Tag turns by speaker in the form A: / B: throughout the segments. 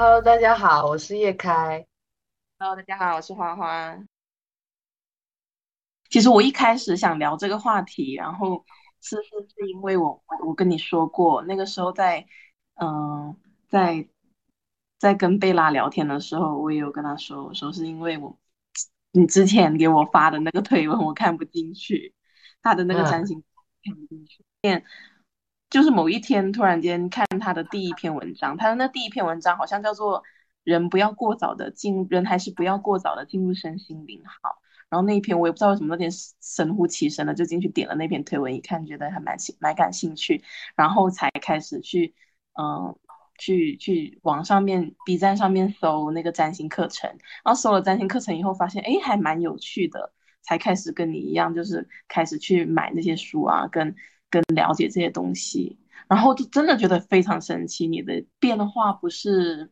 A: Hello，大家好，我是叶开。
B: Hello，大家好，我是花花。其实我一开始想聊这个话题，然后是是是因为我我跟你说过，那个时候在嗯、在在跟贝拉聊天的时候，我也有跟她说，我说是因为我你之前给我发的那个推文我看不进去，他的那个占星看不进去，就是某一天突然间看他的第一篇文章，他的那第一篇文章好像叫做“人不要过早的进，人还是不要过早的进入身心灵好”。然后那一篇我也不知道为什么有点神乎其神的就进去点了那篇推文，一看觉得还蛮兴蛮感兴趣，然后才开始去嗯、去去网上面 B 站上面搜那个占星课程，然后搜了占星课程以后发现哎还蛮有趣的，才开始跟你一样就是开始去买那些书啊，跟跟了解这些东西，然后就真的觉得非常神奇，你的变化不是。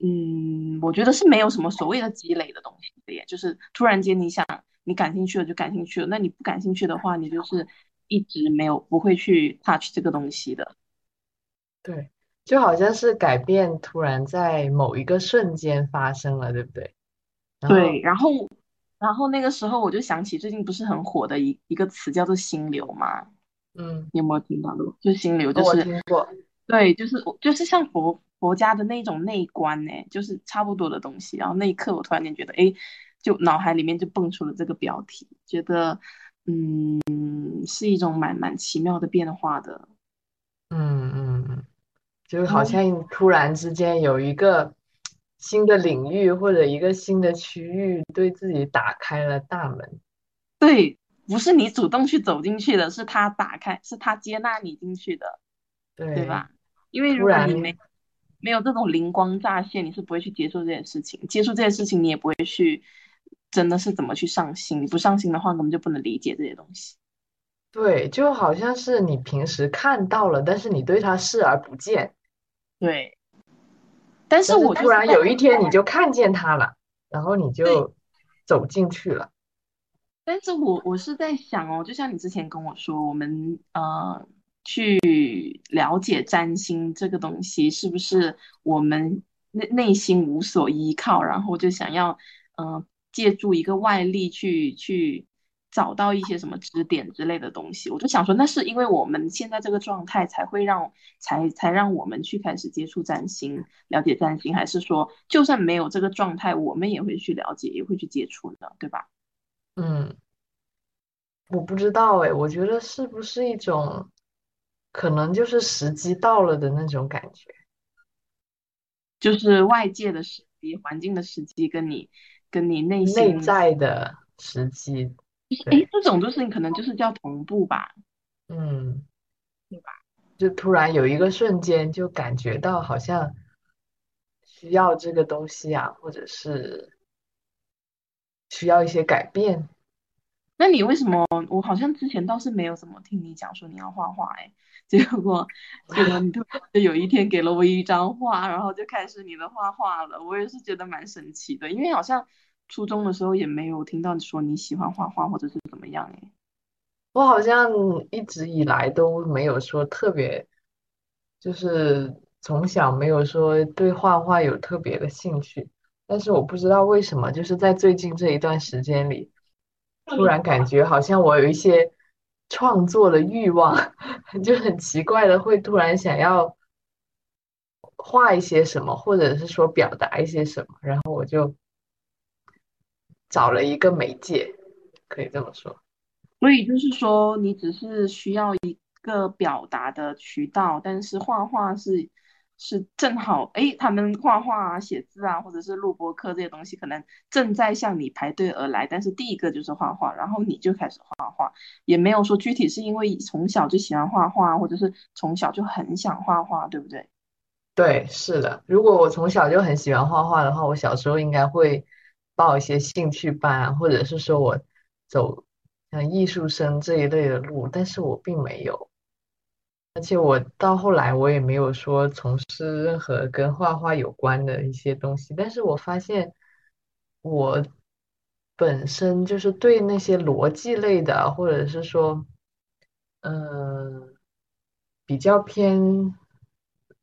B: 嗯，我觉得是没有什么所谓的积累的东西的耶，就是突然间你想你感兴趣了就感兴趣了，那你不感兴趣的话，你就是一直没有不会去 touch 这个东西的。
A: 对，就好像是改变突然在某一个瞬间发生了，对不对？
B: 对，然后然后那个时候我就想起最近不是很火的一一个词叫做心流嘛，
A: 嗯，
B: 你有没有听到过？就心流就
A: 我
B: 是
A: 听过，
B: 对，就是我就是像佛佛家的那种内观呢，就是差不多的东西。然后那一刻，我突然间觉得，哎，就脑海里面就蹦出了这个标题，觉得嗯，是一种蛮蛮奇妙的变化的。
A: 嗯嗯嗯，就好像突然之间有一个新的领域或者一个新的区域对自己打开了大门。
B: 对，不是你主动去走进去的，是他打开，是他接纳你进去的，对
A: 对，
B: 吧？因为如果你没没有这种灵光乍现，你是不会去接触这件事情，接触这件事情，你也不会去真的是怎么去上心。你不上心的话，根本就不能理解这些东西。
A: 对，就好像是你平时看到了，但是你对它视而不见，
B: 对，但是我
A: 突然有一天你就看见他了，然后你就走进去了。
B: 但是我我是在想哦，就像你之前跟我说，我们呃去了解占星这个东西，是不是我们内内心无所依靠，然后就想要呃借助一个外力去去找到一些什么支点之类的东西？我就想说，那是因为我们现在这个状态才会让才才让我们去开始接触占星，了解占星，还是说就算没有这个状态，我们也会去了解，也会去接触呢？对吧？
A: 嗯，我不知道哎，我觉得是不是一种可能就是时机到了的那种感觉。
B: 就是外界的时机、环境的时机，跟你跟你内
A: 内
B: 心，
A: 在的时机，
B: 哎，
A: 对，
B: 这种就是你可能就是叫同步吧，
A: 嗯，
B: 对吧？
A: 就突然有一个瞬间就感觉到好像需要这个东西啊，或者是需要一些改变。
B: 那你为什么？我好像之前倒是没有怎么听你讲说你要画画，哎，结果结果你突然就有一天给了我一张画，然后就开始你的画画了，我也是觉得蛮神奇的，因为好像初中的时候也没有听到你说你喜欢画画或者是怎么样，哎，
A: 我好像一直以来都没有说特别，就是从小没有说对画画有特别的兴趣，但是我不知道为什么，就是在最近这一段时间里，突然感觉好像我有一些创作的欲望，就很奇怪的会突然想要画一些什么，或者是说表达一些什么，然后我就找了一个媒介，可以这么说。
B: 所以就是说，你只是需要一个表达的渠道，但是画画是是正好，诶，他们画画啊、写字啊，或者是录播课这些东西，可能正在向你排队而来。但是第一个就是画画，然后你就开始画画，也没有说具体是因为从小就喜欢画画，或者是从小就很想画画，对不对？
A: 对，是的。如果我从小就很喜欢画画的话，我小时候应该会报一些兴趣班，或者是说我走像艺术生这一类的路，但是我并没有。而且我到后来我也没有说从事任何跟画画有关的一些东西，但是我发现我本身就是对那些逻辑类的，或者是说，嗯、比较偏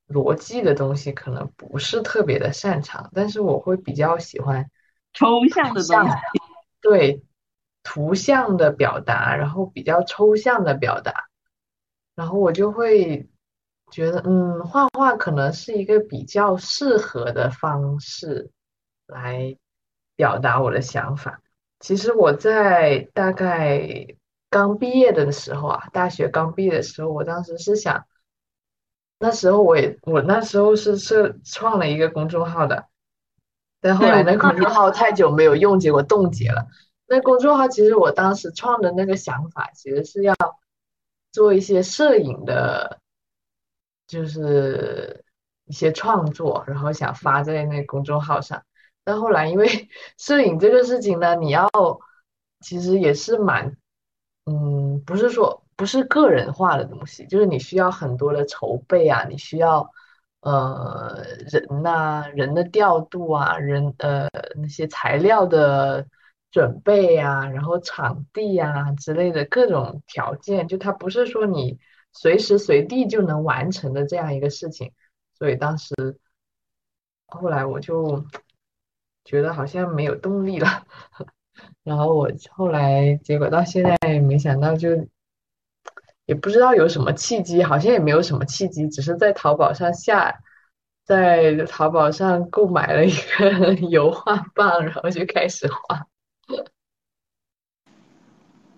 A: 逻辑的东西，可能不是特别的擅长，但是我会比较喜欢
B: 抽象的东西。
A: 对图像的表达，然后比较抽象的表达，然后我就会觉得，嗯，画画可能是一个比较适合的方式来表达我的想法。其实我在大概刚毕业的时候啊，大学刚毕业的时候，我当时是想，那时候我也我那时候是设创了一个公众号的，但后，来
B: 我
A: 那公众号太久没有用，结果冻结了。那公众号其实我当时创的那个想法，其实是要做一些摄影的，就是一些创作，然后想发在那公众号上。但后来因为 摄影这个事情呢，你要其实也是蛮，嗯，不是说不是个人化的东西，就是你需要很多的筹备啊，你需要呃人呐、人的调度啊，人呃那些材料的准备啊，然后场地啊之类的各种条件，就它不是说你随时随地就能完成的这样一个事情，所以当时后来我就觉得好像没有动力了。然后我后来结果到现在没想到就也不知道有什么契机，好像也没有什么契机，只是在淘宝上下，在淘宝上购买了一个 油画棒，然后就开始画。
B: 对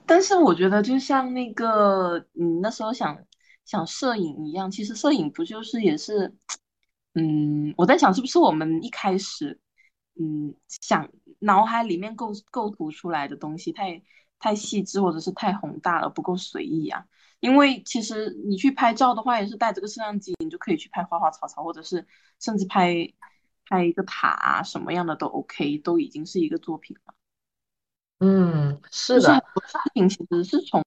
B: 但是我觉得，就像那个你那时候想想摄影一样，其实摄影不就是也是，嗯，我在想是不是我们一开始，嗯，想脑海里面构构图出来的东西太太细致，或者是太宏大了，不够随意啊。因为其实你去拍照的话，也是带着个摄像机，你就可以去拍花花草草，或者是甚至拍拍一个塔啊，什么样的都 OK，都已经是一个作品了。
A: 嗯，是的，
B: 多事情其实是从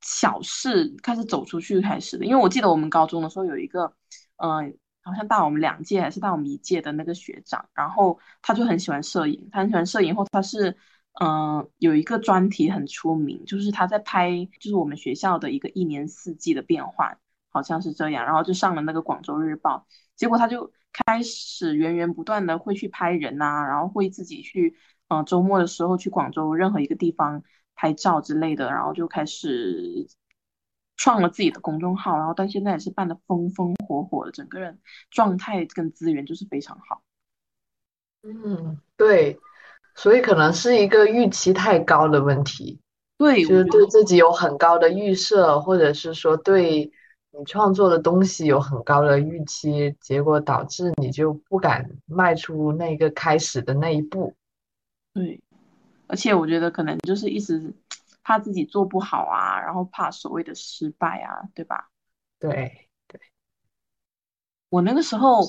B: 小事开始走出去开始的。因为我记得我们高中的时候有一个，嗯、好像大我们两届还是大我们一届的那个学长，然后他就很喜欢摄影，他很喜欢摄影后他是，嗯、有一个专题很出名，就是他在拍，就是我们学校的一个一年四季的变换，好像是这样，然后就上了那个广州日报，结果他就开始源源不断的会去拍人呐、然后会自己去。嗯、呃周末的时候去广州任何一个地方拍照之类的，然后就开始创了自己的公众号，然后到现在也是办的风风火火的，整个人状态跟资源就是非常好。
A: 嗯，对，所以可能是一个预期太高的问题。
B: 对，
A: 就是对自己有很高的预设，或者是说对你创作的东西有很高的预期，结果导致你就不敢迈出那个开始的那一步。
B: 对，而且我觉得可能就是一直怕自己做不好啊，然后怕所谓的失败啊，对吧？
A: 对对，
B: 我那个时候，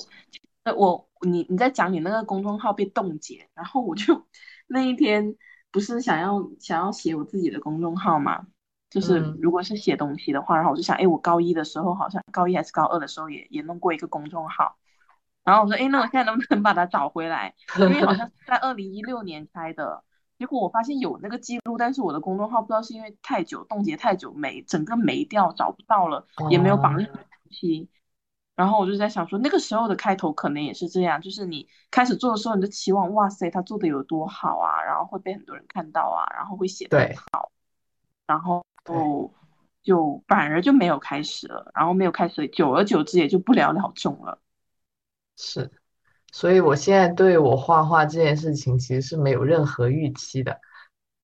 B: 呃，我你你在讲你那个公众号被冻结，然后我就那一天不是想要想要写我自己的公众号嘛，就是
A: 嗯
B: 如果是写东西的话，然后我就想，哎，我高一的时候好像高一还是高二的时候也也弄过一个公众号，然后我说，哎，那我现在能不能把它找回来？因为好像是 在二零一六年开的，结果我发现有那个记录，但是我的公众号不知道是因为太久冻结太久没整个没掉，找不到了，也没有绑任何
A: 哦，
B: 东西。然后我就在想说，那个时候的开头可能也是这样，就是你开始做的时候，你就期望，哇塞，他做的有多好啊，然后会被很多人看到啊，然后会写得很好，然后
A: 对，
B: 就反而就没有开始了，然后没有开始，久而久之也就不了了之了。
A: 是。所以我现在对我画画这件事情其实是没有任何预期的。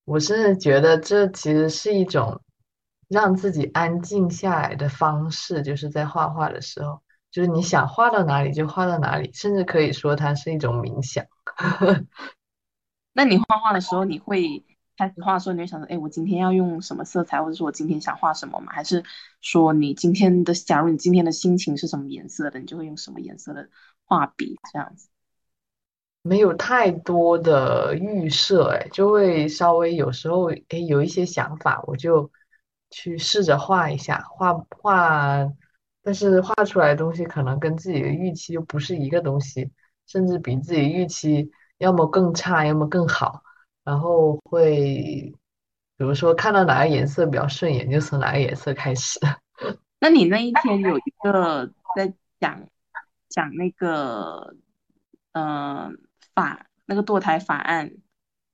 A: 我甚至觉得这其实是一种让自己安静下来的方式，就是在画画的时候，就是你想画到哪里就画到哪里，甚至可以说它是一种冥想。
B: 那你画画的时候，你会开始画的时候，你会想着，哎，我今天要用什么色彩，或者说我今天想画什么吗？还是说你今天的，假如你今天的心情是什么颜色的，你就会用什么颜色的画笔这样子？
A: 没有太多的预设，哎，就会稍微有时候哎有一些想法，我就去试着画一下，画画，但是画出来的东西可能跟自己的预期又不是一个东西，甚至比自己预期要么更差，要么更好，然后会比如说看到哪个颜色比较顺眼，就从哪个颜色开始。
B: 那你那一天有一个在讲讲那个呃法那个堕胎法案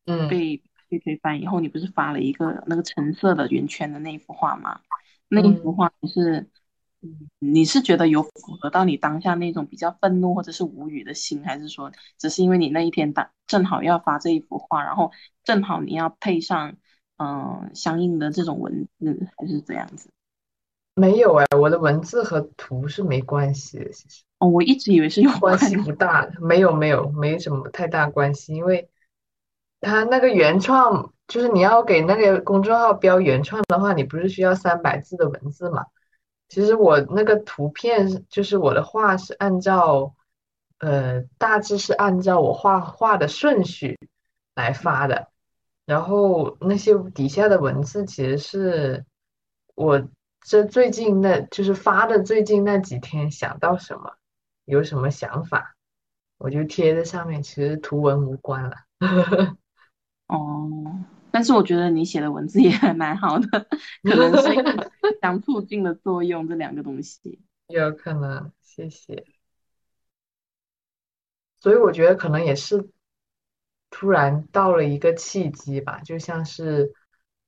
A: 嗯
B: 被被推翻以后，你不是发了一个那个橙色的圆圈的那一幅画吗？那一幅
A: 嗯，
B: 画你是嗯你是觉得有符合到你当下那种比较愤怒或者是无语的心，还是说只是因为你那一天当正好要发这一幅画，然后正好你要配上嗯、呃相应的这种文字，还是怎样子？
A: 没有哎，我的文字和图是没关系的，其实
B: 哦，我一直以为是有
A: 关系
B: 关系。
A: 不大，没有没有没什么太大关系，因为它那个原创就是你要给那个公众号标原创的话，你不是需要三百字的文字嘛？其实我那个图片就是我的画是按照呃大致是按照我画画的顺序来发的，然后那些底下的文字其实是我这最近那就是发的最近那几天想到什么，有什么想法，我就贴在上面，其实图文无关了。
B: 哦，但是我觉得你写的文字也还蛮好的，可能是 有相促进的作用，这两个东西。
A: 有可能，谢谢。所以我觉得可能也是突然到了一个契机吧，就像是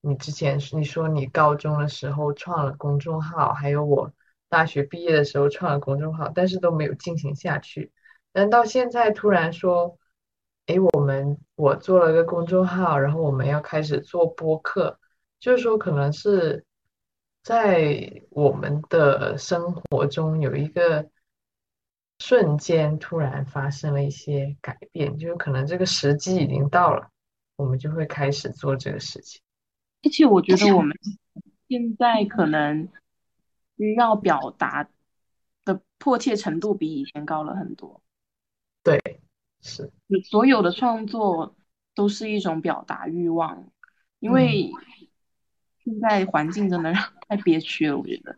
A: 你之前你说你高中的时候创了公众号，还有我大学毕业的时候创了公众号，但是都没有进行下去。但到现在突然说，诶，我们我做了个公众号，然后我们要开始做播客，就是说可能是在我们的生活中有一个瞬间突然发生了一些改变，就是可能这个时机已经到了，我们就会开始做这个事情。
B: 而且我觉得我们现在可能需要表达的迫切程度比以前高了很多。
A: 对，是，
B: 你所有的创作都是一种表达欲望，因
A: 嗯，
B: 为现在环境真的让太憋屈了，我觉得。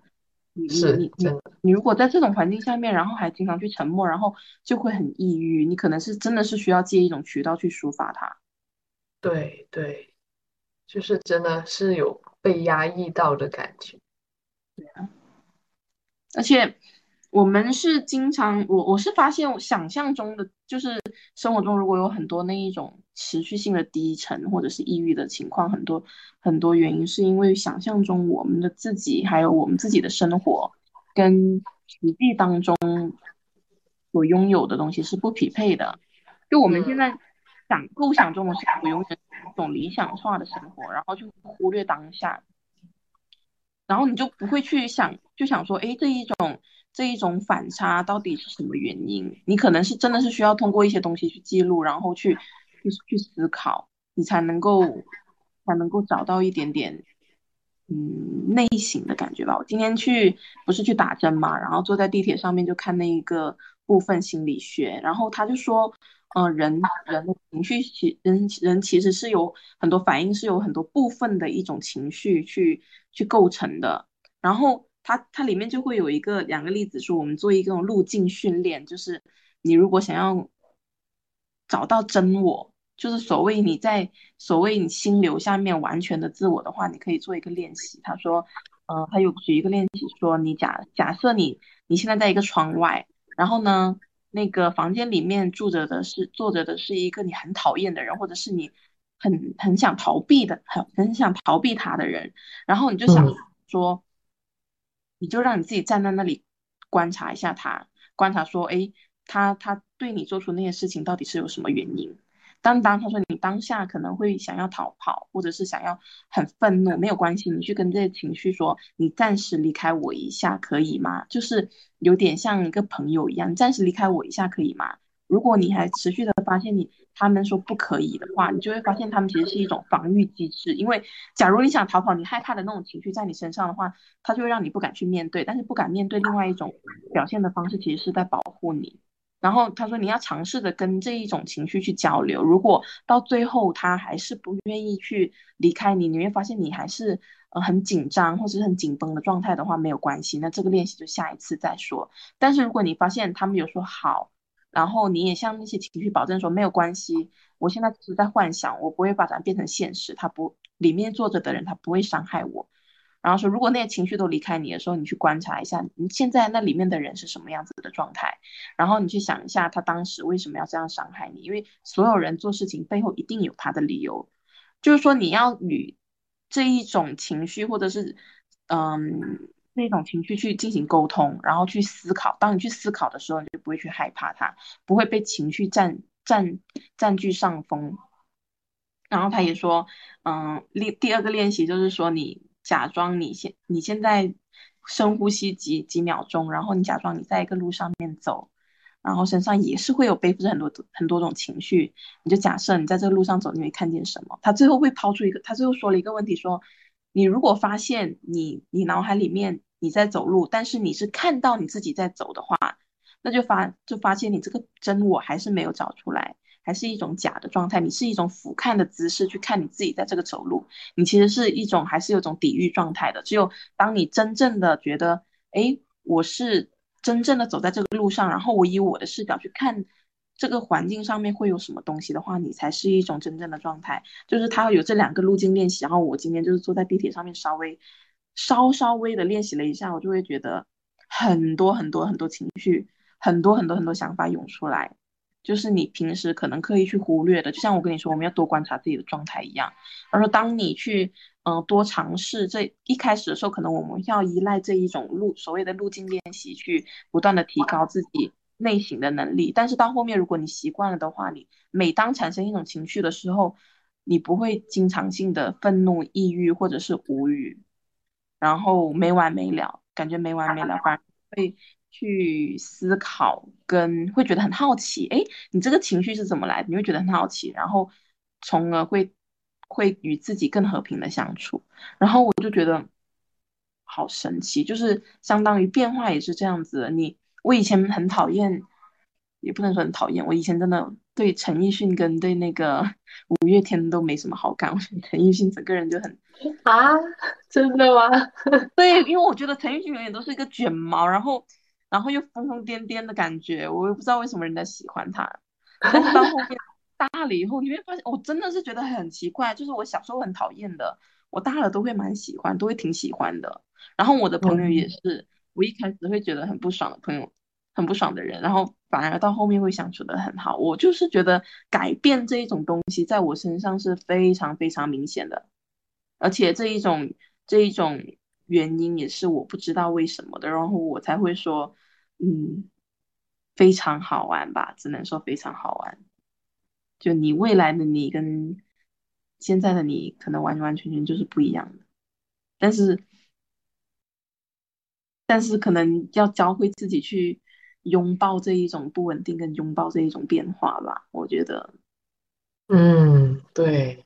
B: 你你你你如果在这种环境下面，然后还经常去沉默，然后就会很抑郁。你可能是真的是需要借一种渠道去抒发它。
A: 对对，就是真的是有被压抑到的感觉。
B: 对啊而且我们是经常，我我是发现，我想象中的就是生活中如果有很多那一种持续性的低沉或者是抑郁的情况，很多很多原因是因为想象中我们的自己还有我们自己的生活跟实际当中所拥有的东西是不匹配的。就我们现
A: 嗯，
B: 在想构想中的生活，永远是一种理想化的生活，然后就忽略当下。然后你就不会去想，就想说，哎，这一种这一种反差到底是什么原因？你可能是真的是需要通过一些东西去记录，然后去去去思考，你才能够才能够找到一点点嗯内省的感觉吧。我今天去不是去打针嘛，然后坐在地铁上面就看那一个部分心理学，然后他就说，呃，人人的情绪其人人其实是有很多反应，是有很多部分的一种情绪去去构成的。然后它它里面就会有一个两个例子说，我们做一个路径训练，就是你如果想要找到真我，就是所谓你在所谓你心流下面完全的自我的话，你可以做一个练习。他说，呃，他有举一个练习说，你假假设你你现在在一个窗外，然后呢，那个房间里面住着的是坐着的是一个你很讨厌的人，或者是你很很想逃避的，很很想逃避他的人，然后你就想
A: 嗯，
B: 说，你就让你自己站在那里观察一下他，观察说，哎，他他对你做出那些事情到底是有什么原因？当当他说你当下可能会想要逃跑，或者是想要很愤怒，没有关系，你去跟这些情绪说，你暂时离开我一下可以吗？就是有点像一个朋友一样，暂时离开我一下可以吗？如果你还持续的发现你他们说不可以的话，你就会发现他们其实是一种防御机制。因为假如你想逃跑，你害怕的那种情绪在你身上的话，它就会让你不敢去面对。但是不敢面对，另外一种表现的方式其实是在保护你。然后他说你要尝试着跟这一种情绪去交流。如果到最后他还是不愿意去离开你，你会发现你还是呃很紧张或者是很紧绷的状态的话，没有关系，那这个练习就下一次再说。但是如果你发现他们有说好。然后你也向那些情绪保证说没有关系，我现在只是在幻想，我不会把它变成现实，他不里面坐着的人他不会伤害我。然后说，如果那些情绪都离开你的时候，你去观察一下，你现在那里面的人是什么样子的状态，然后你去想一下他当时为什么要这样伤害你，因为所有人做事情背后一定有他的理由，就是说你要与这一种情绪或者是嗯那种情绪去进行沟通，然后去思考。当你去思考的时候，你就不会去害怕它，不会被情绪占占占据上风。然后他也说，嗯，练第二个练习就是说你。假装你现你现在深呼吸几几秒钟，然后你假装你在一个路上面走，然后身上也是会有背负着很多很多种情绪。你就假设你在这个路上走，你会看见什么？他最后会抛出一个，他最后说了一个问题，说你如果发现你你脑海里面你在走路，但是你是看到你自己在走的话，那就发就发现你这个真我还是没有找出来。还是一种假的状态，你是一种俯瞰的姿势去看你自己在这个走路，你其实是一种还是有种抵御状态的。只有当你真正的觉得，哎，我是真正的走在这个路上，然后我以我的视角去看这个环境上面会有什么东西的话，你才是一种真正的状态。就是他有这两个路径练习，然后我今天就是坐在地铁上面稍微稍稍微的练习了一下，我就会觉得很多很多很多情绪，很多很多很多想法涌出来。就是你平时可能刻意去忽略的，就像我跟你说，我们要多观察自己的状态一样。而说当你去嗯多尝试，这一开始的时候，可能我们要依赖这一种路所谓的路径练习，去不断的提高自己内省的能力。但是到后面，如果你习惯了的话，你每当产生一种情绪的时候，你不会经常性的愤怒、抑郁或者是无语，然后没完没了，感觉没完没了，反而会。去思考，跟会觉得很好奇，哎，你这个情绪是怎么来的？你会觉得很好奇，然后从而会会与自己更和平的相处。然后我就觉得好神奇，就是相当于变化也是这样子。你我以前很讨厌，也不能说很讨厌，我以前真的对陈奕迅跟对那个五月天都没什么好感。我觉得陈奕迅整个人就很
A: 啊，真的吗？
B: 对，因为我觉得陈奕迅永远都是一个卷毛，然后。然后又疯疯癫癫的感觉，我也不知道为什么人家喜欢他。但是到后面大了以后，你会发现，我真的是觉得很奇怪。就是我小时候很讨厌的，我大了都会蛮喜欢，都会挺喜欢的。然后我的朋友也是，我一开始会觉得很不爽的朋友，很不爽的人，然后反而到后面会相处的很好。我就是觉得改变这一种东西，在我身上是非常非常明显的，而且这一种这一种。原因也是我不知道为什么的，然后我才会说，嗯，非常好玩吧，只能说非常好玩。就你未来的你跟现在的你，可能完完全全就是不一样的。但是，但是可能要教会自己去拥抱这一种不稳定，跟拥抱这一种变化吧。我觉得，
A: 嗯，对。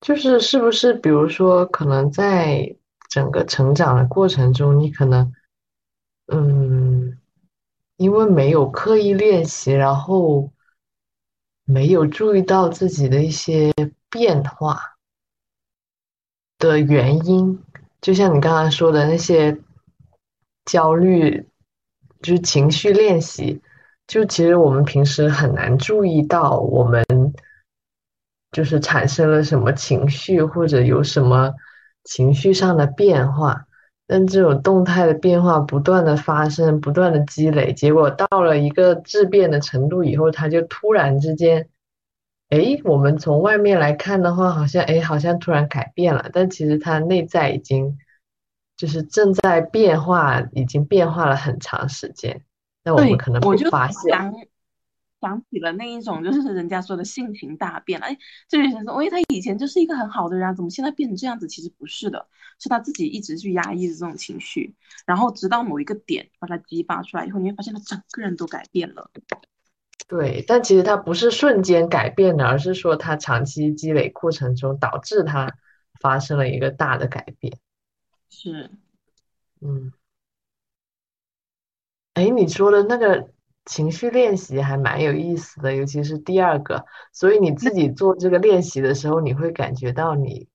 A: 就是是不是，比如说，可能在整个成长的过程中，你可能，嗯，因为没有刻意练习，然后没有注意到自己的一些变化的原因，就像你刚刚说的那些焦虑，就是情绪练习，就其实我们平时很难注意到我们。就是产生了什么情绪，或者有什么情绪上的变化，但这种动态的变化不断的发生，不断的积累，结果到了一个质变的程度以后，它就突然之间，哎，我们从外面来看的话，好像哎，好像突然改变了，但其实它内在已经就是正在变化，已经变化了很长时间，那我们可能不发现。
B: 想起了那一种，就是人家说的性情大变了。哎，这位先生，因为他以前就是一个很好的人啊，怎么现在变成这样子？其实不是的，是他自己一直去压抑着这种情绪，然后直到某一个点把它激发出来以后，你会发现他整个人都改变了。
A: 对，但其实他不是瞬间改变的，而是说他长期积累过程中导致他发生了一个大的改变。
B: 是，
A: 嗯，哎，你说的那个。情绪练习还蛮有意思的，尤其是第二个。所以你自己做这个练习的时候，你会感觉到你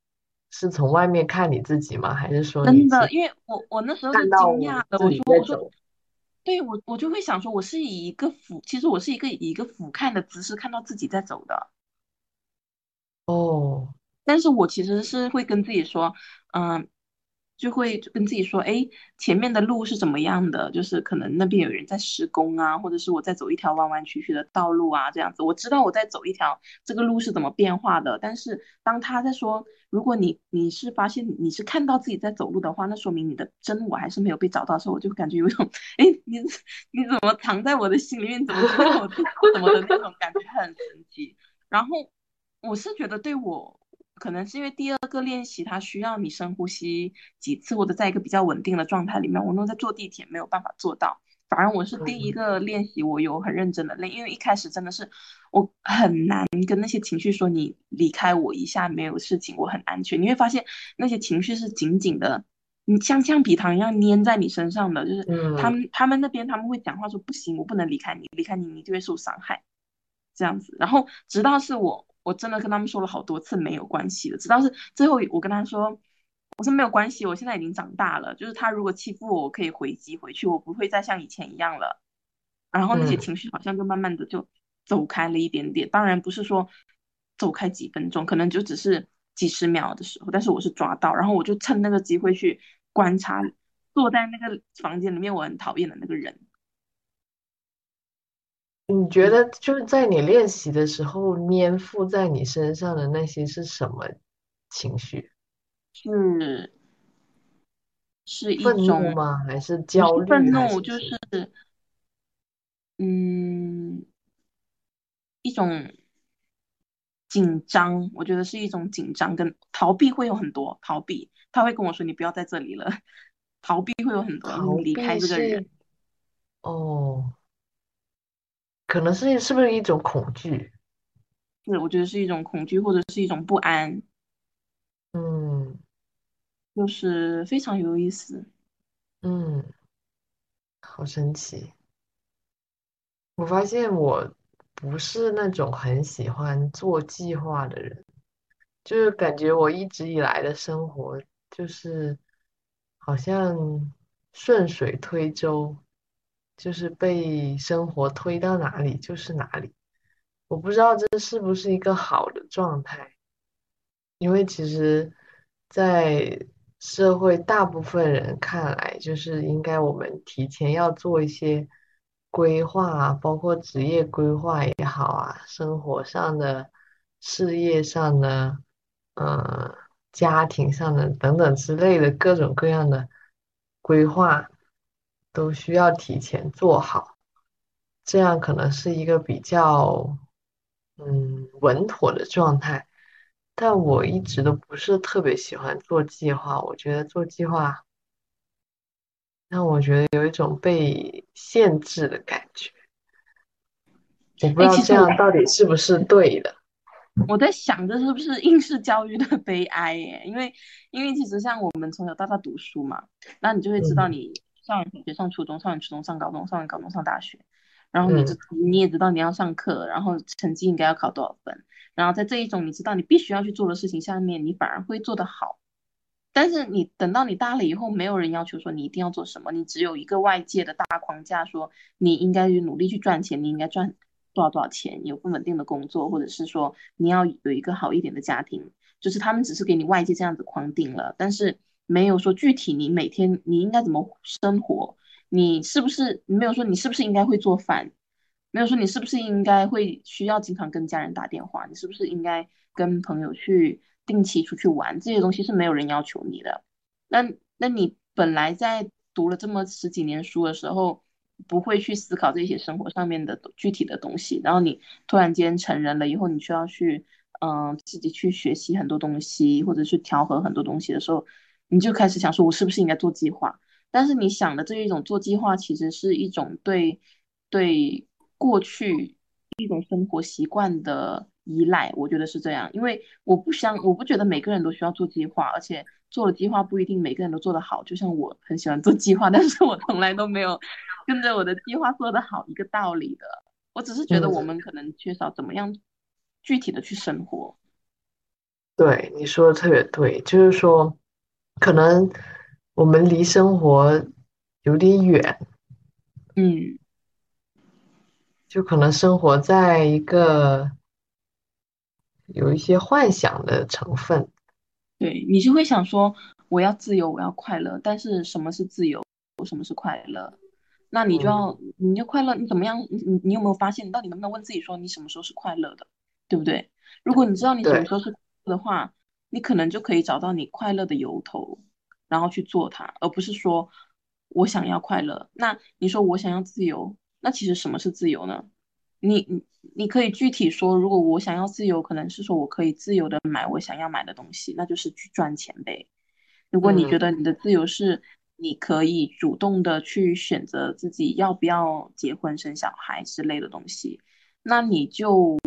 A: 是从外面看你自己吗？还是说
B: 真的？因为我我那时候是惊讶的，我说我说对我我就会想说，我是以一个俯，其实我是一个以一个俯瞰的姿势看到自己在走的。
A: 哦，
B: 但是我其实是会跟自己说，嗯，就会跟自己说，哎，前面的路是怎么样的？就是可能那边有人在施工啊，或者是我在走一条弯弯曲曲的道路啊，这样子。我知道我在走一条这个路是怎么变化的。但是当他在说，如果你你是发现你是看到自己在走路的话，那说明你的真我还是没有被找到的时候，我就感觉有一种，哎，你你怎么藏在我的心里面？怎么知道我 怎么的那种感觉很神奇。然后我是觉得对我。可能是因为第二个练习，它需要你深呼吸几次，或者在一个比较稳定的状态里面。我弄在坐地铁没有办法做到，反而我是第一个练习，我有很认真的练，因为一开始真的是我很难跟那些情绪说你离开我一下没有事情，我很安全。你会发现那些情绪是紧紧的，你像橡皮糖一样粘在你身上的，就是他们他们那边他们会讲话说不行，我不能离开你，离开你你就会受伤害，这样子。然后直到是我。我真的跟他们说了好多次没有关系的，直到是最后我跟他说，我说没有关系，我现在已经长大了，就是他如果欺负我，我可以回击回去，我不会再像以前一样了。然后那些情绪好像就慢慢的就走开了一点点，当然不是说走开几分钟，可能就只是几十秒的时候，但是我是抓到，然后我就趁那个机会去观察坐在那个房间里面我很讨厌的那个人。
A: 你觉得就是在你练习的时候粘附在你身上的那些是什么情绪？
B: 是是一
A: 愤怒
B: 种
A: 吗？还是
B: 不
A: 焦虑愤
B: 怒，就
A: 是什么？
B: 是嗯一种紧张，我觉得是一种紧张跟逃避会有很多逃避，他会跟我说你不要在这里了，逃避会有很多，你
A: 逃
B: 离开
A: 避
B: 这个人，
A: 是哦，可能是是不是一种恐惧？
B: 是我觉得是一种恐惧或者是一种不安，
A: 嗯
B: 就是非常有意思。
A: 嗯，好神奇。我发现我不是那种很喜欢做计划的人。就是感觉我一直以来的生活就是好像顺水推舟，就是被生活推到哪里就是哪里。我不知道这是不是一个好的状态，因为其实，在社会大部分人看来，就是应该我们提前要做一些规划啊，包括职业规划也好啊，生活上的、事业上的。嗯，家庭上的等等之类的各种各样的规划，都需要提前做好，这样可能是一个比较嗯稳妥的状态。但我一直都不是特别喜欢做计划，我觉得做计划让我觉得有一种被限制的感觉。我不知
B: 哎，
A: 道这样到底是不是对的。
B: 我在想，这是不是应试教育的悲哀耶？因为，因为其实像我们从小到大读书嘛，那你就会知道，
A: 嗯
B: 你上完小学、上初中、上完初中、上高中、上完高中、上大学，然后你
A: 嗯。
B: 知你也知道你要上课，然后成绩应该要考多少分，然后在这一种你知道你必须要去做的事情下面，你反而会做得好。但是你等到你大了以后，没有人要求说你一定要做什么，你只有一个外界的大框架，说你应该去努力去赚钱，你应该赚多少多少钱，有份稳定的工作，或者是说你要有一个好一点的家庭，就是他们只是给你外界这样子框定了，但是没有说具体你每天你应该怎么生活，你是不是没有说你是不是应该会做饭，没有说你是不是应该会需要经常跟家人打电话，你是不是应该跟朋友去定期出去玩，这些东西是没有人要求你的。那那你本来在读了这么十几年书的时候，不会去思考这些生活上面的具体的东西，然后你突然间成人了以后，你需要去嗯、自己去学习很多东西，或者去调和很多东西的时候，你就开始想说，我是不是应该做计划？但是你想的这一种做计划，其实是一种对对过去一种生活习惯的依赖，我觉得是这样。因为我不想，我不觉得每个人都需要做计划，而且做了计划不一定每个人都做得好。就像我很喜欢做计划，但是我从来都没有跟着我的计划做得好一个道理的。我只是觉得我
A: 嗯，
B: 们可能缺少怎么样具体的去生活。
A: 对，你说的特别对，就是说，可能我们离生活有点远，
B: 嗯，
A: 就可能生活在一个有一些幻想的成分。
B: 对，你就会想说，我要自由，我要快乐，但是什么是自由，什么是快乐？那你就要，你就快乐，你怎么样？你你你有没有发现，你到底能不能问自己说，你什么时候是快乐的，对不对？如果你知道你什么时候是快乐的话，你可能就可以找到你快乐的由头，然后去做它，而不是说我想要快乐。那你说我想要自由，那其实什么是自由呢？你你你可以具体说，如果我想要自由，可能是说我可以自由的买我想要买的东西，那就是去赚钱呗。如果你觉得你的自由是你可以主动的去选择自己要不要结婚生小孩之类的东西，那你就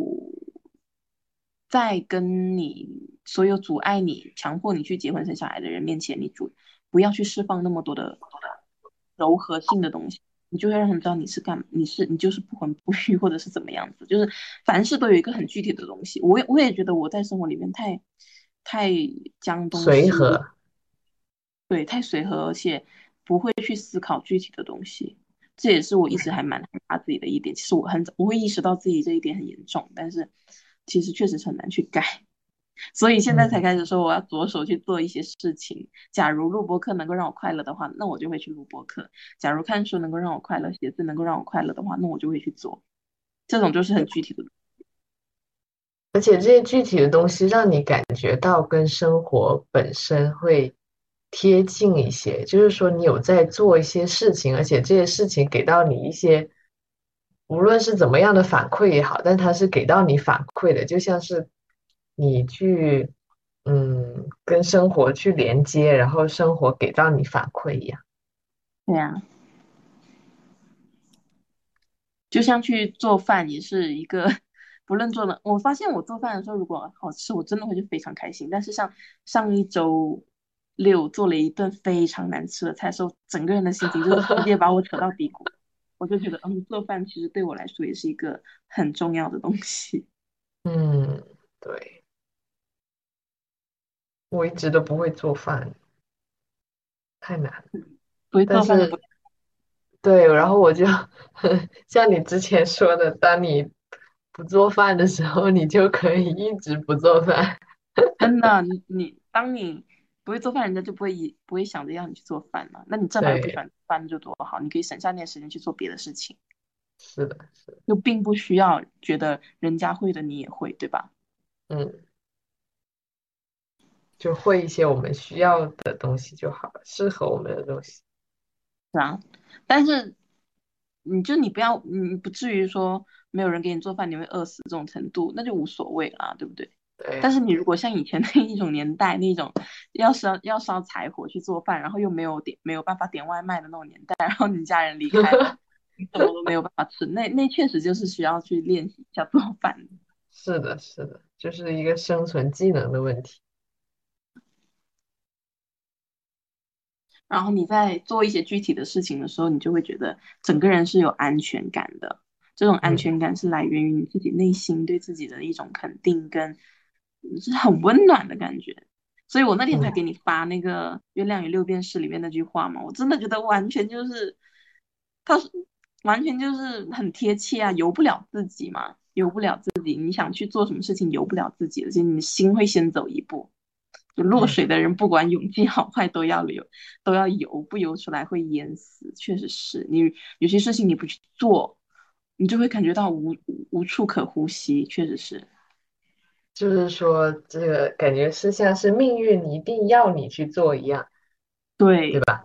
B: 在跟你所有阻碍你、强迫你去结婚生小孩的人面前，你主不要去释放那么多的柔和性的东西。你就会让他们知道你是干，你是你就是不婚不育，或者是怎么样子，就是凡事都有一个很具体的东西。我也我也觉得我在生活里面太太将东西
A: 随和，
B: 对，太随和，而且不会去思考具体的东西。这也是我一直还蛮害怕自己的一点。其实我很我会意识到自己这一点很严重，但是其实确实是很难去改。所以现在才开始说我要着手去做一些事情。假如录播课能够让我快乐的话，那我就会去录播课；假如看书能够让我快乐，写字能够让我快乐的话，那我就会去做。这种就是很具体的，
A: 而且这些具体的东西让你感觉到跟生活本身会贴近一些，就是说你有在做一些事情，而且这些事情给到你一些无论是怎么样的反馈也好，但它是给到你反馈的，就像是。你去，嗯，跟生活去连接，然后生活给到你反馈一样。
B: 对呀，就像去做饭也是一个，不论做了，我发现我做饭的时候如果好吃，我真的会就非常开心。但是像上一周六做了一顿非常难吃的菜，时候整个人的心情就直接把我扯到低谷。我就觉得，嗯，做饭其实对我来说也是一个很重要的东西。
A: 嗯，对。我一直都不会做饭，太难。
B: 不会做饭的
A: 对，然后我就 像你之前说的，当你不做饭的时候，你就可以一直不做饭。
B: 真的，你你当你不会做饭，人家就不会不会想着要你去做饭了。那你正好不喜欢饭，就多好，你可以省下那时间去做别的事情。
A: 是的，是的。
B: 就并不需要觉得人家会的你也会，对吧？
A: 嗯。就会一些我们需要的东西就好了，适合我们的东西。
B: 是啊，但是你就你不要，你不至于说没有人给你做饭，你会饿死这种程度，那就无所谓啦，对不对？
A: 对。
B: 但是你如果像以前那一种年代，那种要烧要烧柴火去做饭，然后又没有点没有办法点外卖的那种年代，然后你家人离开了，你什么都没有办法吃，那那确实就是需要去练习一下做饭。
A: 是的，是的，就是一个生存技能的问题。
B: 然后你在做一些具体的事情的时候，你就会觉得整个人是有安全感的。这种安全感是来源于你自己内心对自己的一种肯定，跟是很温暖的感觉。所以我那天才给你发那个《月亮与六便士》里面那句话嘛，我真的觉得完全就是，他是完全就是很贴切啊！由不了自己嘛，由不了自己，你想去做什么事情，由不了自己，而且你的心会先走一步。落水的人，不管泳技好坏，都要游，都要游，不游出来会淹死。确实是你有些事情你不去做，你就会感觉到无无处可呼吸。确实是，
A: 就是说，这个感觉是像是命运一定要你去做一样，
B: 对
A: 对吧？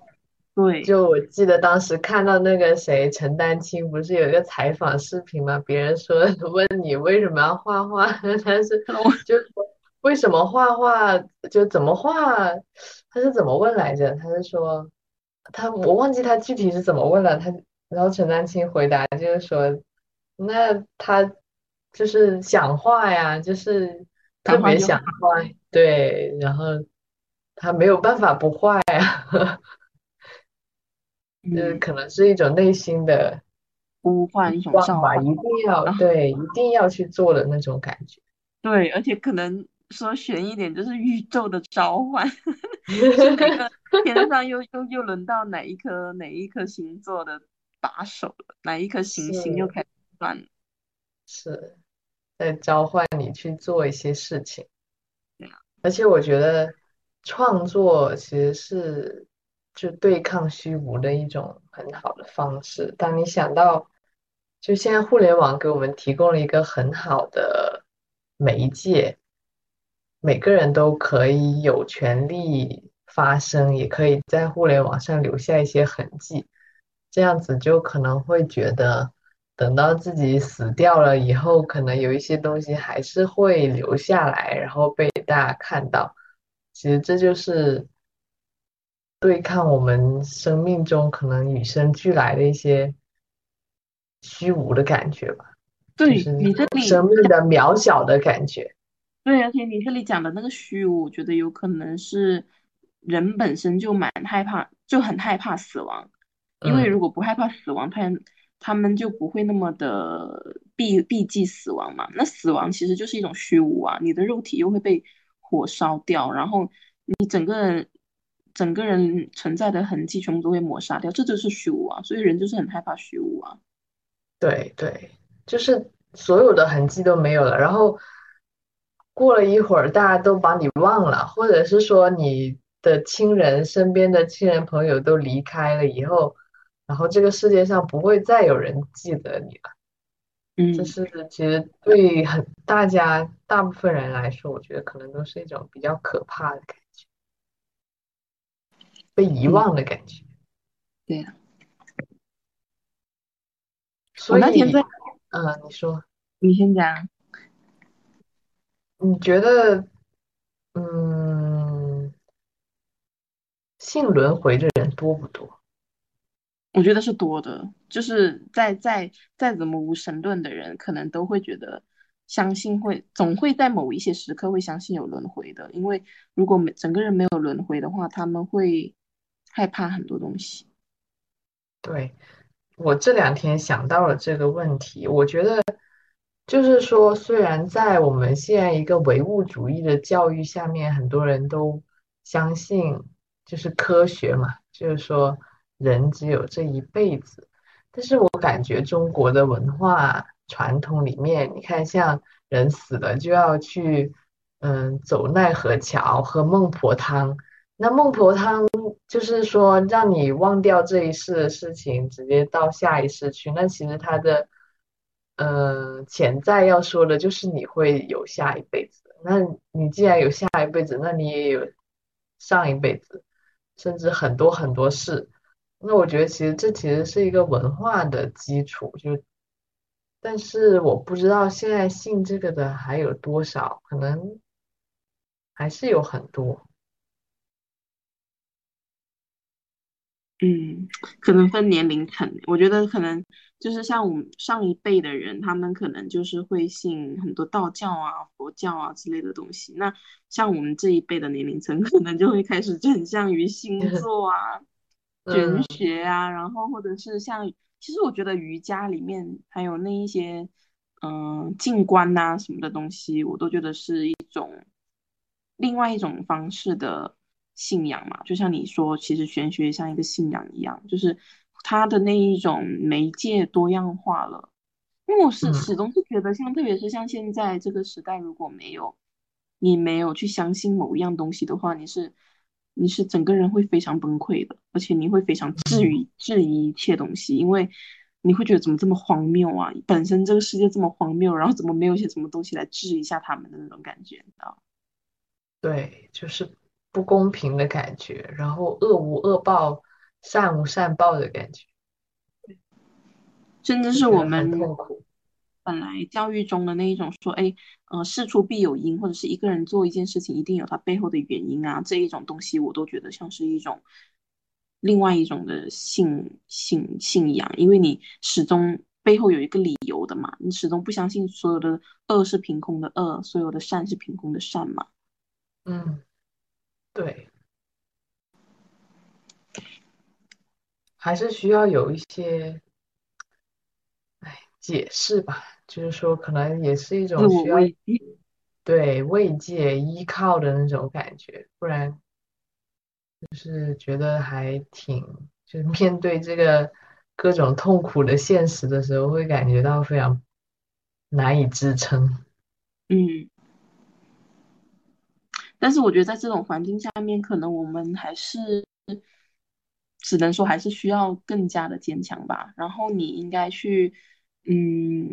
B: 对。
A: 就我记得当时看到那个谁陈丹青不是有一个采访视频吗？别人说 问你为什么要画画，但是 就说。为什么画画就怎么画？他是怎么问来着？他是说他我忘记他具体是怎么问了。他然后陈丹青回答就是说，那他就是想画呀，就是特别想画，对，然后他没有办法不画呀，就是可能是一种内心的
B: 呼唤，一种召
A: 唤，一定要对，一定要去做的那种感觉。
B: 对，而且可能。说悬一点，就是宇宙的召唤，是那个天上又又又轮到哪一颗哪一颗星座的把手了，哪一颗行星又开始转了。
A: 是在召唤你去做一些事情。
B: 对啊，
A: 而且我觉得创作其实是就对抗虚无的一种很好的方式。当你想到，就现在互联网给我们提供了一个很好的媒介，每个人都可以有权利发声，也可以在互联网上留下一些痕迹，这样子就可能会觉得。等到自己死掉了以后，可能有一些东西还是会留下来，然后被大家看到。其实这就是对抗我们生命中可能与生俱来的一些虚无的感觉吧，就
B: 对
A: 是
B: 你这里
A: 生命的渺小的感觉。
B: 对，而且你这里讲的那个虚无，我觉得有可能是人本身就蛮害怕，就很害怕死亡。因为
A: 嗯，
B: 如果不害怕死亡，他他们就不会那么的避避忌死亡嘛。那死亡其实就是一种虚无啊，你的肉体又会被火烧掉，然后你整个人整个人存在的痕迹全部都会抹杀掉，这就是虚无啊。所以人就是很害怕虚无啊。
A: 对对，就是所有的痕迹都没有了，然后过了一会儿，大家都把你忘了，或者是说你的亲人身边的亲人朋友都离开了以后，然后这个世界上不会再有人记得你了。这
B: 嗯
A: 是其实对很大家大部分人来说，我觉得可能都是一种比较可怕的感觉，被遗
B: 嗯，
A: 忘的感觉。
B: 对呀。我
A: 所
B: 那天在，
A: 以，嗯，你说，
B: 你先讲。
A: 你觉得，嗯，信轮回的人多不多？
B: 我觉得是多的，就是再再再怎么无神论的人，可能都会觉得相信会总会在某一些时刻会相信有轮回的，因为如果没整个人没有轮回的话，他们会害怕很多东西。
A: 对，我这两天想到了这个问题，我觉得就是说，虽然在我们现在一个唯物主义的教育下面，很多人都相信就是科学嘛，就是说人只有这一辈子，但是我感觉中国的文化传统里面，你看像人死了就要去嗯走奈何桥，喝孟婆汤。那孟婆汤就是说让你忘掉这一世的事情，直接到下一世去。那其实它的呃潜在要说的就是你会有下一辈子。那你既然有下一辈子，那你也有上一辈子，甚至很多很多事。那我觉得其实这其实是一个文化的基础，就但是我不知道现在信这个的还有多少，可能还是有很多。
B: 嗯，可能分年龄层，我觉得可能就是像我们上一辈的人，他们可能就是会信很多道教啊、佛教啊之类的东西。那像我们这一辈的年龄层，可能就会开始转向于星 座啊、玄
A: 嗯
B: 学啊，然后或者是像，其实我觉得瑜伽里面还有那一些，嗯、静观呐、什么的东西，我都觉得是一种另外一种方式的信仰嘛。就像你说，其实玄学像一个信仰一样，就是它的那一种媒介多样化了。因为我是
A: 嗯。
B: 始终是觉得像，特别是像现在这个时代，如果没有你没有去相信某一样东西的话，你是你是整个人会非常崩溃的，而且你会非常质
A: 嗯
B: 疑质疑一切东西，因为你会觉得怎么这么荒谬啊？本身这个世界这么荒谬，然后怎么没有一些什么东西来治一下他们的那种感觉，你知道？
A: 对，就是不公平的感觉，然后恶无恶报，善无善报的感觉，
B: 甚至是我们
A: 痛苦。
B: 本来教育中的那一种说，哎，呃，事出必有因，或者是一个人做一件事情一定有他背后的原因啊，这一种东西我都觉得像是一种另外一种的信信信仰，因为你始终背后有一个理由的嘛，你始终不相信所有的恶是凭空的恶，所有的善是凭空的善嘛。
A: 嗯，对，还是需要有一些，哎，解释吧。就是说，可能也是一
B: 自我
A: 种需要
B: 慰藉。
A: 对慰藉、依靠的那种感觉，不然就是觉得还挺，就是面对这个各种痛苦的现实的时候，会感觉到非常难以支撑。
B: 嗯，但是我觉得在这种环境下面，可能我们还是只能说还是需要更加的坚强吧。然后你应该去，嗯，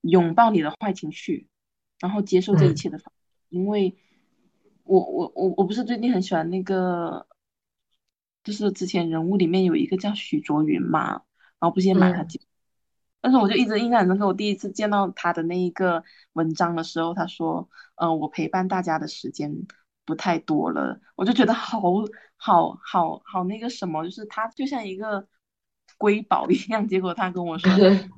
B: 拥抱你的坏情绪，然后接受这一切的。因为我我我我不是最近很喜欢那个，就是之前人物里面有一个叫许卓云嘛，然后不是也买他但是我就一直印象很深刻，我第一次见到他的那一个文章的时候，他说：“呃，我陪伴大家的时间不太多了。”我就觉得好好好好那个什么，就是他就像一个瑰宝一样。结果他跟我说：“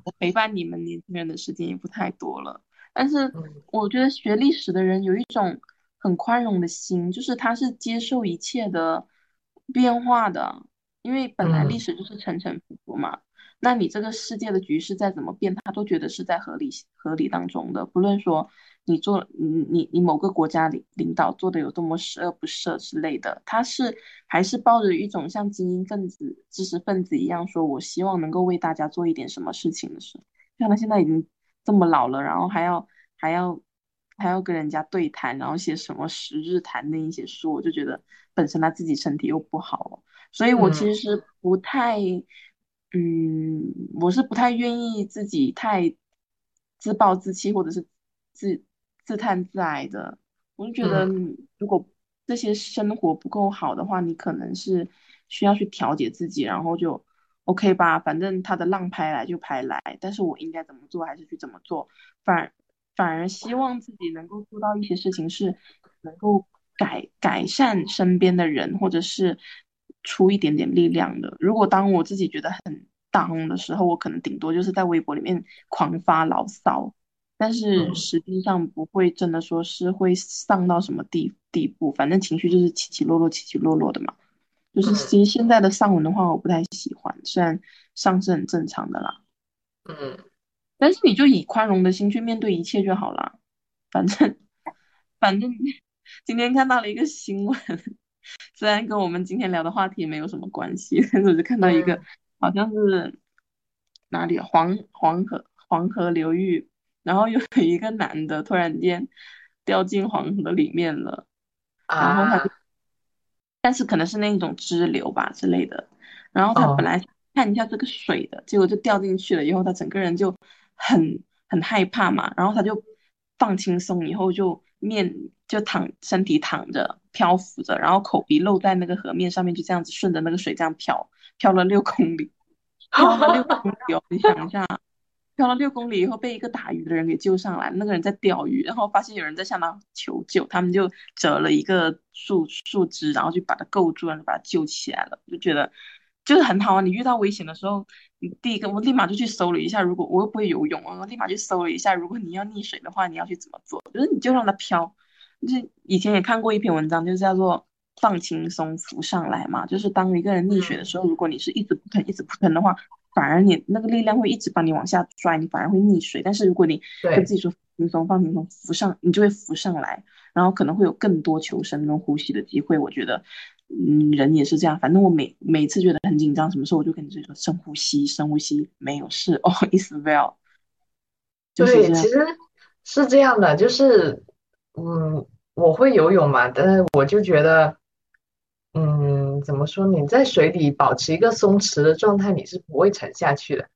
B: 我陪伴你们年轻人的时间也不太多了。”但是我觉得学历史的人有一种很宽容的心，就是他是接受一切的变化的，因为本来历史就是沉沉浮浮嘛。那你这个世界的局势再怎么变，他都觉得是在合理合理当中的。不论说你做你你你某个国家领领导做的有多么十恶不赦之类的，他是还是抱着一种像精英分子、知识分子一样，说我希望能够为大家做一点什么事情的时候，像他现在已经这么老了，然后还要还要还要跟人家对谈，然后写什么十日谈那一些书，我就觉得本身他自己身体又不好，所以我其实是不太。嗯，我是不太愿意自己太自暴自弃，或者是自自叹自哀的。我就觉得，如果这些生活不够好的话，你可能是需要去调节自己，然后就 OK 吧，反正他的浪拍来就拍来，但是我应该怎么做还是去怎么做。反反而希望自己能够做到一些事情，是能够改改善身边的人，或者是。出一点点力量的。如果当我自己觉得很 down 的时候，我可能顶多就是在微博里面狂发牢骚，但是实际上不会真的说是会丧到什么地地步。反正情绪就是起起落落，起起落落的嘛。就是其实现在的丧文的话，我不太喜欢，虽然丧是很正常的啦。
A: 嗯，
B: 但是你就以宽容的心去面对一切就好了。反正反正今天看到了一个新闻。虽然跟我们今天聊的话题没有什么关系，但是我就看到一个，好像是哪里黄黄河黄河流域，然后有一个男的突然间掉进黄河里面了，然后他就，但是可能是那种支流吧之类的，然后他本来看一下这个水的，结果就掉进去了，以后他整个人就很很害怕嘛，然后他就放轻松，以后就面就躺身体躺着。漂浮着，然后口鼻露在那个河面上面，就这样子顺着那个水这样漂，漂了六公里，漂了六公里哦！你想一下，漂了六公里以后被一个打鱼的人给救上来，那个人在钓鱼，然后发现有人在向他求救，他们就折了一个树树枝，然后就把他够住，然后把他救起来了。就觉得就是很好啊！你遇到危险的时候，你第一个我立马就去搜了一下，如果我又不会游泳，我立马去搜了一下，如果你要溺水的话，你要去怎么做？就是你就让它漂。就以前也看过一篇文章，就是叫做放轻松浮上来嘛。就是当一个人溺水的时候，如果你是一直扑腾、一直扑腾的话，反而你那个力量会一直把你往下拽，你反而会溺水。但是如果你跟自己说轻松、放轻松，浮上，你就会浮上来，然后可能会有更多求生跟呼吸的机会。我觉得，嗯，人也是这样。反正我每每次觉得很紧张，什么时候我就跟自己说深呼吸，深呼吸，没有事 哦，is well。
A: 对，其实是这样的，就是。嗯，我会游泳嘛，但是我就觉得，嗯，怎么说？你在水里保持一个松弛的状态，你是不会沉下去的。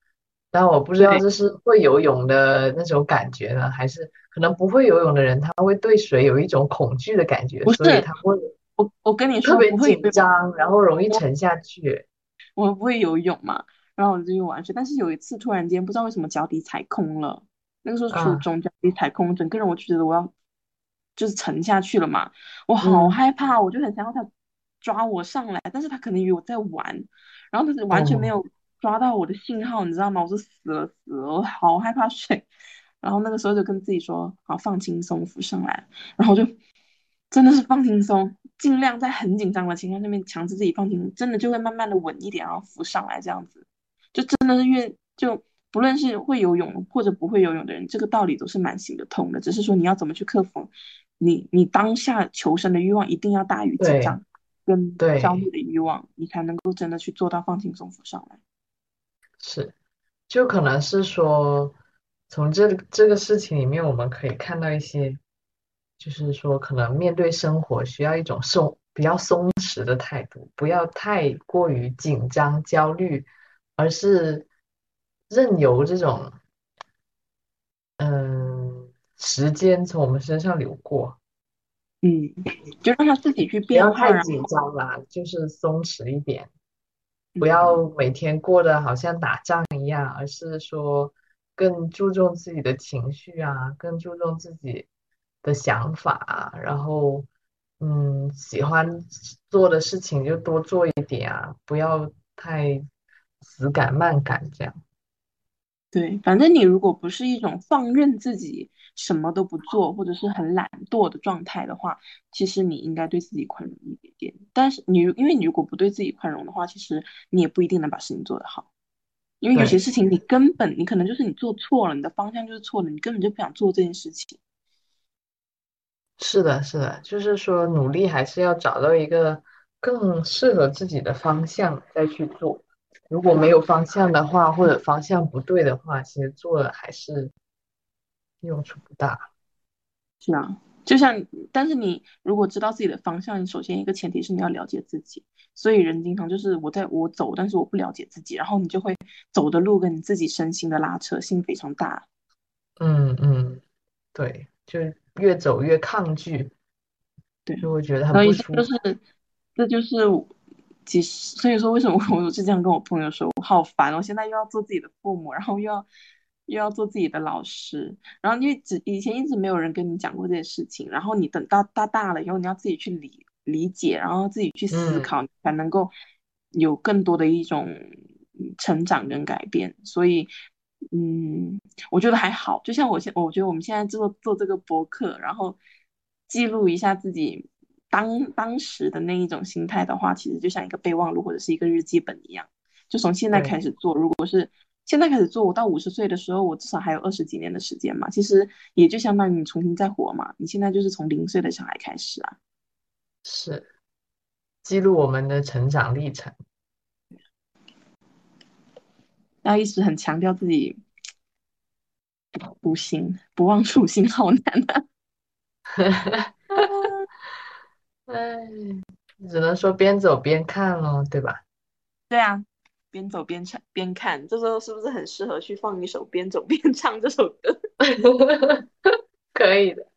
A: 但我不知道这是会游泳的那种感觉呢，还是可能不会游泳的人他会对水有一种恐惧的感觉，所以他会，
B: 我我跟你说
A: 特别紧张，然后容易沉下去。
B: 我不会游泳嘛，然后我就去玩水，但是有一次突然间不知道为什么脚底踩空了，那个时候初中脚底踩空，整个人我就觉得我要。就是沉下去了嘛，我好害怕，我就很想要他抓我上来，但是他可能以为我在玩，然后他是完全没有抓到我的信号，你知道吗？我是死了死了，我好害怕水，然后那个时候就跟自己说，好放轻松，浮上来，然后就真的是放轻松，尽量在很紧张的情况下面强制自己放轻松，真的就会慢慢的稳一点，然后浮上来这样子，就真的是越就不论是会游泳或者不会游泳的人，这个道理都是蛮行得通的，只是说你要怎么去克服。你你当下求生的欲望一定要大于紧张跟焦虑的欲望，你才能够真的去做到放轻松浮上来。
A: 是，就可能是说，从这这个事情里面，我们可以看到一些，就是说，可能面对生活需要一种松比较松弛的态度，不要太过于紧张焦虑，而是任由这种嗯时间从我们身上流过，
B: 嗯，就让他自己去
A: 不要
B: 变化，然
A: 太紧张啦，就是松弛一点。不
B: 嗯
A: 要每天过得好像打仗一样，而是说更注重自己的情绪啊，更注重自己的想法啊，然后嗯，喜欢做的事情就多做一点啊，不要太死赶慢赶这样。
B: 对，反正你如果不是一种放任自己什么都不做，或者是很懒惰的状态的话，其实你应该对自己宽容一点点。但是你因为你如果不对自己宽容的话，其实你也不一定能把事情做得好。因为有些，事情你根本你可能就是你做错了，你的方向就是错的，你根本就不想做这件事情。
A: 是的，是的，就是说努力还是要找到一个更适合自己的方向再去做。如果没有方向的话，或者方向不对的话，其实做了还是用处不大。
B: 是啊，就像，但是你如果知道自己的方向，你首先一个前提是你要了解自己。所以人经常就是我在我走，但是我不了解自己，然后你就会走的路跟你自己身心的拉扯性非常大。
A: 嗯嗯，对，就越走越抗拒，
B: 对，
A: 就会觉得很不舒服。
B: 就是这就是我其实所以说为什么我是这样跟我朋友说，我好烦哦，我现在又要做自己的父母，然后又要又要做自己的老师，然后因为只以前一直没有人跟你讲过这些事情，然后你等到大大了以后，你要自己去理理解，然后自己去思
A: 嗯
B: 考，你才能够有更多的一种嗯成长跟改变。所以，嗯，我觉得还好。就像我现，我觉得我们现在做做这个博客，然后记录一下自己当当时的那一种心态的话，其实就像一个备忘录或者是一个日记本一样。就从现在，开始做，如果是现在开始做，我到五十岁的时候，我至少还有二十几年的时间嘛。其实也就相当于你重新再活嘛。你现在就是从零岁的小孩开始啊。
A: 是记录我们的成长历程。
B: 要一直很强调自己不行，不忘初心，好难啊。
A: 哎，只能说边走边看咯，对吧？
B: 对啊，边走边唱边看，这时候是不是很适合去放一首《边走边唱》这首歌？
A: 可以的。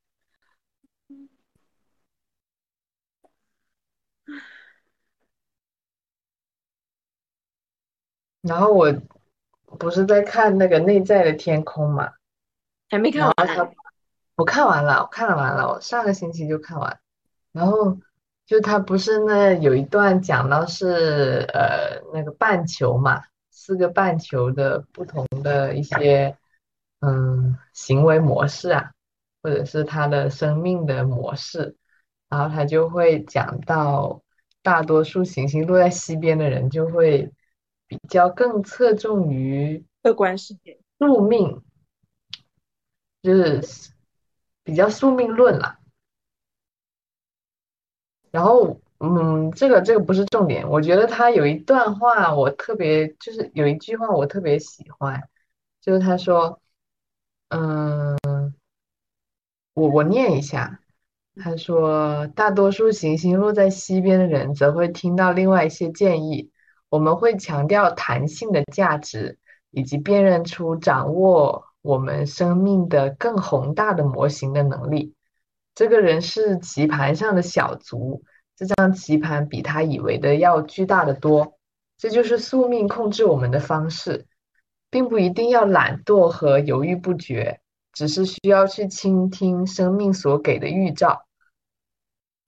A: 然后我不是在看那个内在的天空嘛，
B: 还没看完。
A: 我看完了，我看了完了，我上个星期就看完。然后就他不是那有一段讲到是呃那个半球嘛，四个半球的不同的一些嗯行为模式啊，或者是他的生命的模式，然后他就会讲到大多数行星落在西边的人就会比较更侧重于
B: 客观世界。
A: 宿命，就是比较宿命论啦。然后，嗯，这个这个不是重点，我觉得他有一段话我特别，就是有一句话我特别喜欢，就是他说，嗯，我我念一下，他说，大多数行星落在西边的人则会听到另外一些建议，我们会强调弹性的价值，以及辨认出掌握我们生命的更宏大的模型的能力。这个人是棋盘上的小卒，这张棋盘比他以为的要巨大的多。这就是宿命控制我们的方式，并不一定要懒惰和犹豫不决，只是需要去倾听生命所给的预兆。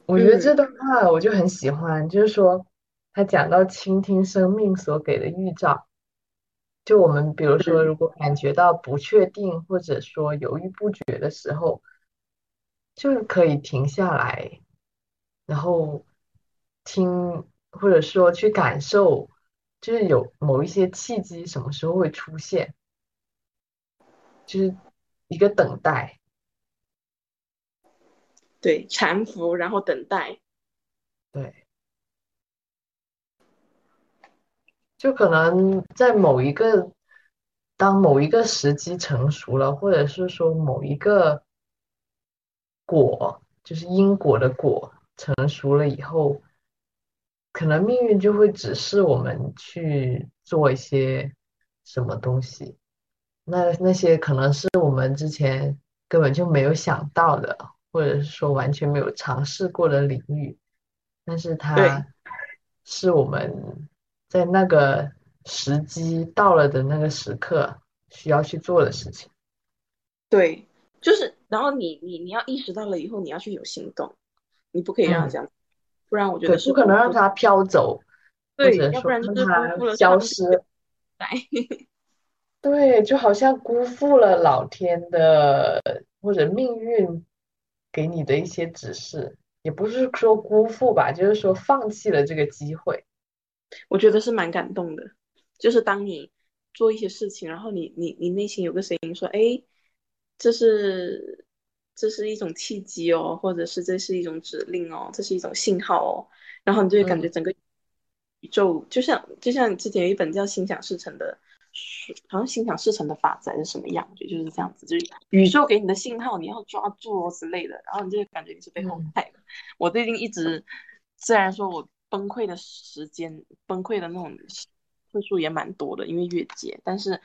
A: 我觉得
B: 嗯
A: 这段话我就很喜欢，就是说他讲到倾听生命所给的预兆，就我们比如说，
B: 嗯
A: 如果感觉到不确定或者说犹豫不决的时候，就是可以停下来，然后听，或者说去感受，就是有某一些契机什么时候会出现，就是一个等待。
B: 对，搀扶，然后等待。
A: 对，就可能在某一个，当某一个时机成熟了，或者是说某一个果，就是因果的果成熟了以后，可能命运就会指示我们去做一些什么东西。那那些可能是我们之前根本就没有想到的，或者是说完全没有尝试过的领域，但是它是我们在那个时机到了的那个时刻需要去做的事情。
B: 对，就是，然后你你你要意识到了以后，你要去有行动，你不可以让它
A: 嗯
B: 这样，不然我觉，得是
A: 不可能让
B: 辜负
A: 它飘走，或
B: 对，
A: 者
B: 要不然就
A: 消失。对，就好像辜负了老天的或者命运给你的一些指示，也不是说辜负吧，就是说放弃了这个机会。
B: 我觉得是蛮感动的，就是当你做一些事情，然后你你你内心有个声音说，哎，这是这是一种契机哦，或者是这是一种指令哦，这是一种信号哦，然后你就会感觉
A: 嗯
B: 整个宇宙就像就像之前有一本叫《心想事成》的书，好像《心想事成的法则》还是什么样，就就是这样子，就是宇宙给你的信号，你要抓住哦之类的，然后你就会感觉你是被后
A: 嗯
B: 派的。我最近一直，虽然说我崩溃的时间，崩溃的那种次数也蛮多的，因为越界，但是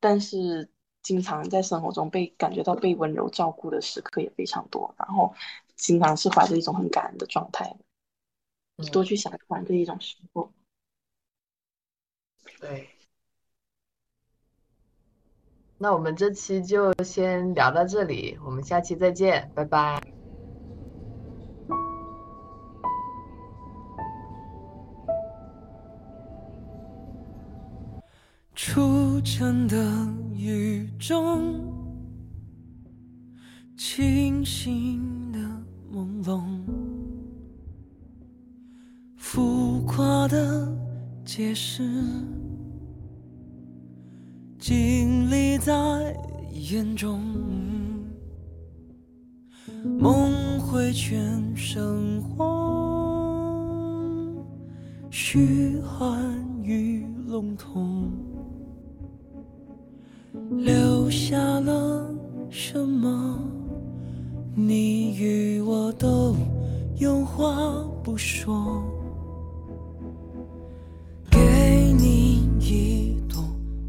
B: 但是经常在生活中被感觉到被温柔照顾的时刻也非常多，然后经常是怀着一种很感恩的状态，多
A: 嗯，
B: 去想想这一种时候。
A: 对。那我们这期就先聊到这里，我们下期再见，拜拜。
C: 初晨的雨中，清醒的朦胧，浮夸的解释，经历在眼中，梦回全生黄，虚幻与笼统。下了什么？你与我都有话不说。给你一朵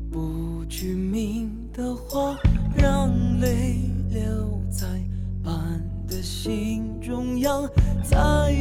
C: 不知名的花，让泪留在斑的心中央，在